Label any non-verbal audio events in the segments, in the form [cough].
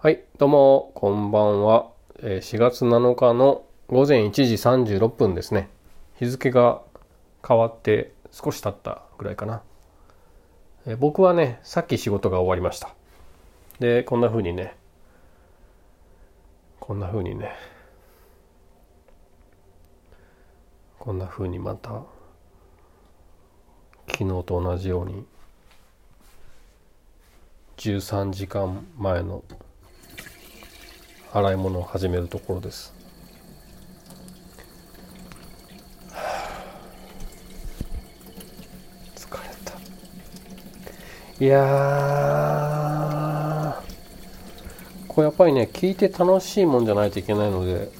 はい、どうも、こんばんは。え4月7日の午前1時36分ですね。日付が変わって少し経ったぐらいかな。え僕はね、さっき仕事が終わりました。で、こんな風にね、こんな風にね、こんな風にまた、昨日と同じように、13時間前の洗い物を始めるところです。疲れた。いや、これやっぱりね、聞いて楽しいもんじゃないといけないので、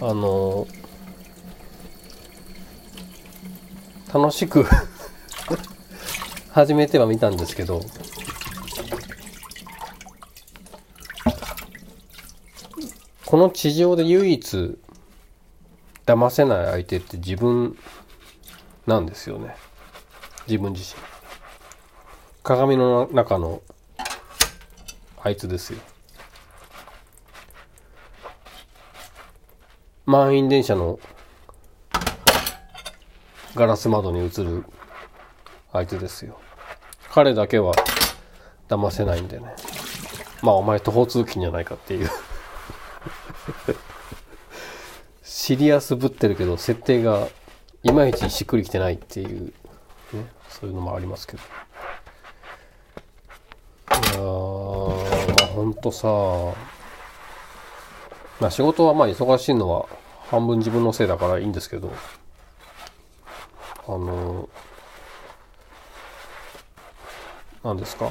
あの楽しく [laughs] 始めてはみたんですけど、この地上で唯一騙せない相手って自分なんですよね。自分自身。鏡の中のあいつですよ。満員電車のガラス窓に映るあいつですよ。彼だけは騙せないんでね。まあお前途方通勤じゃないかっていう。シリアスぶってるけど設定がいまいちしっくりきてないっていう、ね、そういうのもありますけど。いやー、まあほんとさ、まあ仕事はまあ忙しいのは半分自分のせいだからいいんですけど、あの、何ですか？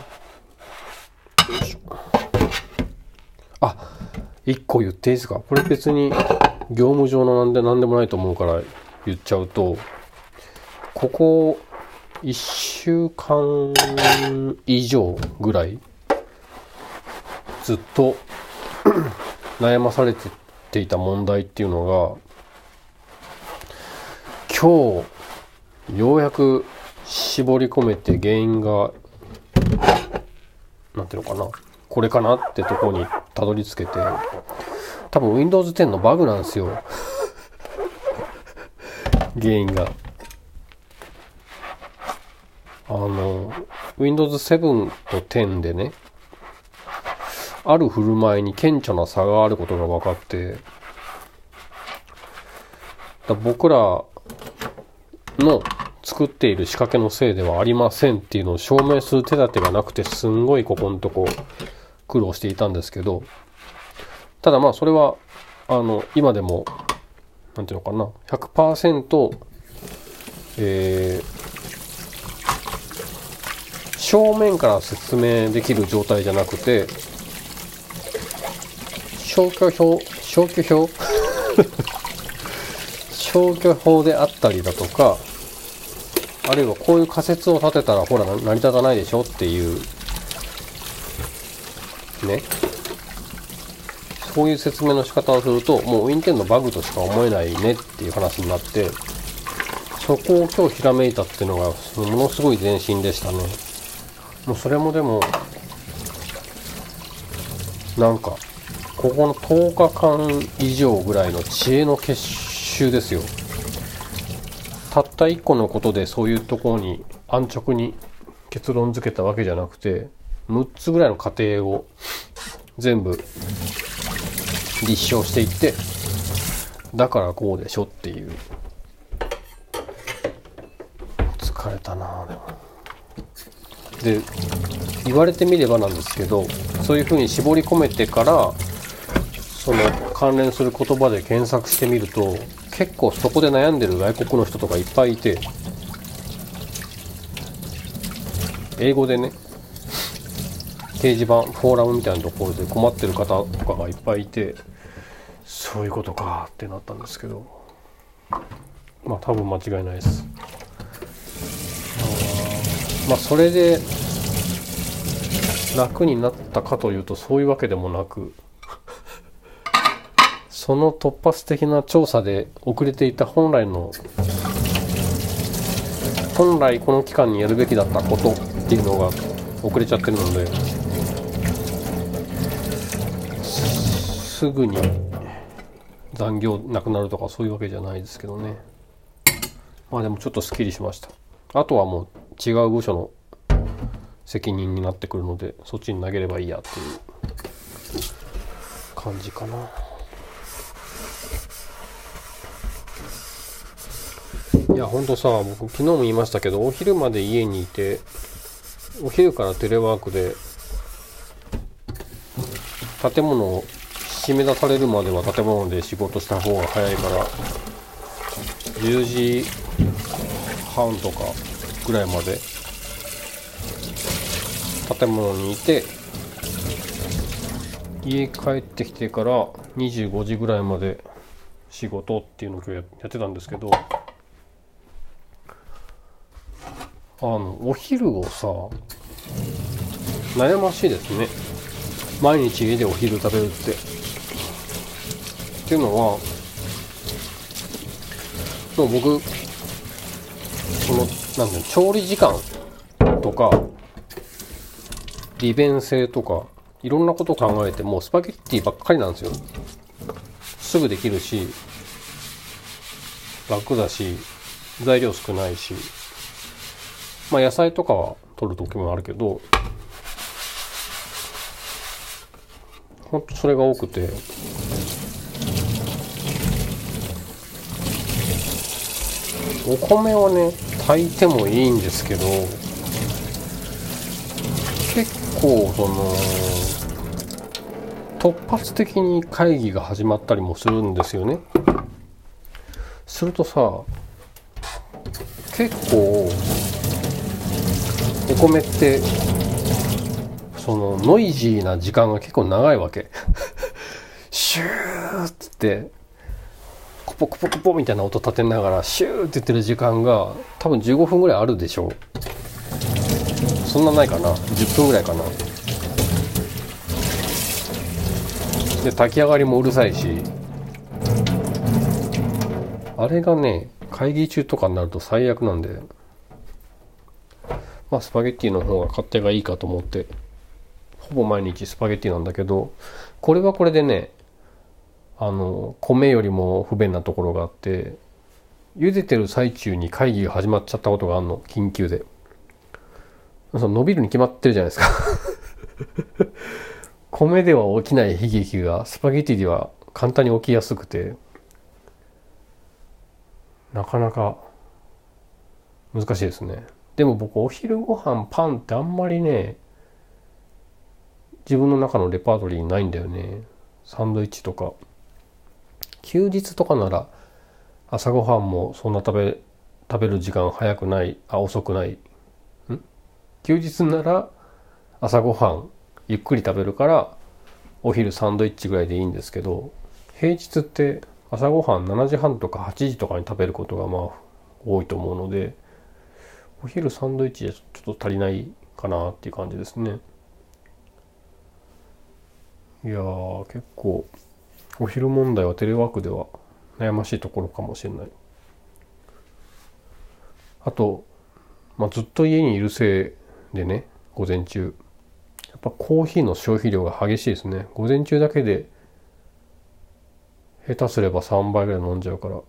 一個言っていいですか？これ別に業務上のなんで何でもないと思うから言っちゃうと、ここ1週間以上ぐらいずっと悩まされていた問題っていうのが今日ようやく絞り込めて原因がなんていうのかな？これかなってとこにたどり着けて多分 Windows 10のバグなんですよ。[laughs] 原因が。あの Windows 7と10でねある振る舞いに顕著な差があることが分かってだ僕らの作っている仕掛けのせいではありませんっていうのを証明する手立てがなくてすんごいここのとこ苦労していたんですけどただまあそれはあの今でもなんていうのかな100%えー正面から説明できる状態じゃなくて消去表消去表？[laughs] 消去法であったりだとかあるいはこういう仮説を立てたらほら成り立たないでしょっていうね。そういう説明の仕方をするともう Win10 のバグとしか思えないねっていう話になってそこを今日ひらめいたっていうのがものすごい前進でしたね。もうそれもでもなんかここの10日間以上ぐらいの知恵の結集ですよ。たった1個のことでそういうところに安直に結論付けたわけじゃなくて6つぐらいの過程を全部立証していってだからこうでしょっていう。疲れたなでも。で言われてみればなんですけどそういうふうに絞り込めてからその関連する言葉で検索してみると結構そこで悩んでる外国の人とかいっぱいいて英語でね掲示板フォーラムみたいなところで困ってる方とかがいっぱいいてそういうことかってなったんですけど。まあ多分間違いないです。まあそれで楽になったかというとそういうわけでもなくその突発的な調査で遅れていた本来の本来この期間にやるべきだったことっていうのが遅れちゃってるのですぐに残業なくなるとかそういうわけじゃないですけどね。まあでもちょっとすっきりしました。あとはもう違う部署の責任になってくるのでそっちに投げればいいやっていう感じかな。いやほんとさ僕昨日も言いましたけどお昼まで家にいてお昼からテレワークで建物を締め出されるまでは建物で仕事した方が早いから10時半とかぐらいまで建物にいて家帰ってきてから25時ぐらいまで仕事っていうのを今日やってたんですけどあのお昼をさ悩ましいですね毎日家でお昼食べるってっていうのはもう僕そのなんだ調理時間とか利便性とかいろんなことを考えてもうスパゲッティばっかりなんですよ。すぐできるし楽だし材料少ないし。まあ野菜とかは取る時もあるけどほんとそれが多くて。お米をね炊いてもいいんですけど結構その突発的に会議が始まったりもするんですよね。するとさ結構お米ってそのノイジーな時間が結構長いわけ。[laughs] シューってコポコポコポみたいな音立てながらシューって言ってる時間が多分15分ぐらいあるでしょう。そんなないかな。10分ぐらいかな。で炊き上がりもうるさいし。あれがね会議中とかになると最悪なんで。まあスパゲッティの方が勝手がいいかと思って。ほぼ毎日スパゲッティなんだけどこれはこれでねあの米よりも不便なところがあって茹でてる最中に会議が始まっちゃったことがあるの緊急で。その伸びるに決まってるじゃないですか。[laughs] 米では起きない悲劇がスパゲティでは簡単に起きやすくてなかなか難しいですね。でも僕お昼ご飯パンってあんまりね自分の中のレパートリーないんだよね。サンドイッチとか。休日とかなら朝ごはんもそんな食べ食べる時間早くないあ遅くないん？休日なら朝ごはんゆっくり食べるからお昼サンドイッチぐらいでいいんですけど平日って朝ごはん7時半とか8時とかに食べることがまあ多いと思うのでお昼サンドイッチじゃちょっと足りないかなっていう感じですね。いや結構お昼問題はテレワークでは悩ましいところかもしれない。あと、まあ、ずっと家にいるせいでね午前中。やっぱコーヒーの消費量が激しいですね。午前中だけで下手すれば3杯ぐらい飲んじゃうから。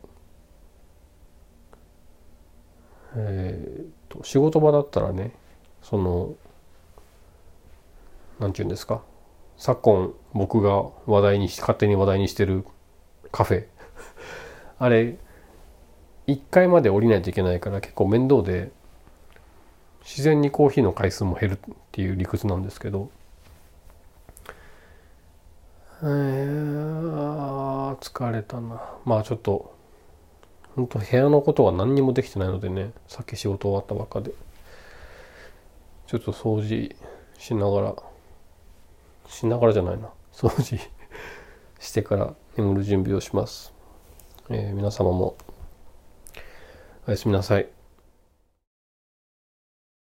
えー、と仕事場だったらねそのなんて言うんですか？昨今僕が話題にし勝手に話題にしてるカフェ。[laughs] あれ1階まで降りないといけないから結構面倒で自然にコーヒーの回数も減るっていう理屈なんですけど。えー、疲れたな。まあちょっと本当部屋のことは何にもできてないのでねさっき仕事終わったばっかで。ちょっと掃除しながらしながらじゃないな。掃除してから眠る準備をします、えー、皆様もおやすみなさい。